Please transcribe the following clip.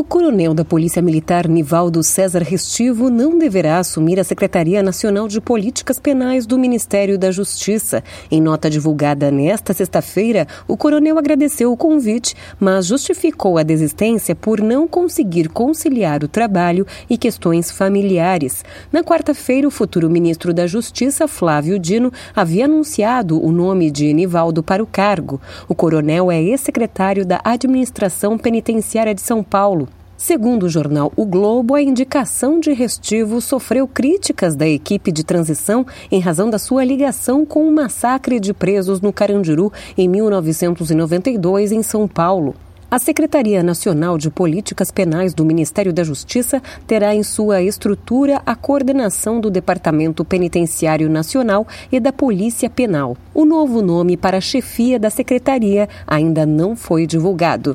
O coronel da Polícia Militar Nivaldo César Restivo não deverá assumir a Secretaria Nacional de Políticas Penais do Ministério da Justiça. Em nota divulgada nesta sexta-feira, o coronel agradeceu o convite, mas justificou a desistência por não conseguir conciliar o trabalho e questões familiares. Na quarta-feira, o futuro ministro da Justiça, Flávio Dino, havia anunciado o nome de Nivaldo para o cargo. O coronel é ex-secretário da Administração Penitenciária de São Paulo. Segundo o jornal O Globo, a indicação de Restivo sofreu críticas da equipe de transição em razão da sua ligação com o massacre de presos no Carandiru em 1992 em São Paulo. A Secretaria Nacional de Políticas Penais do Ministério da Justiça terá em sua estrutura a coordenação do Departamento Penitenciário Nacional e da Polícia Penal. O novo nome para a chefia da secretaria ainda não foi divulgado.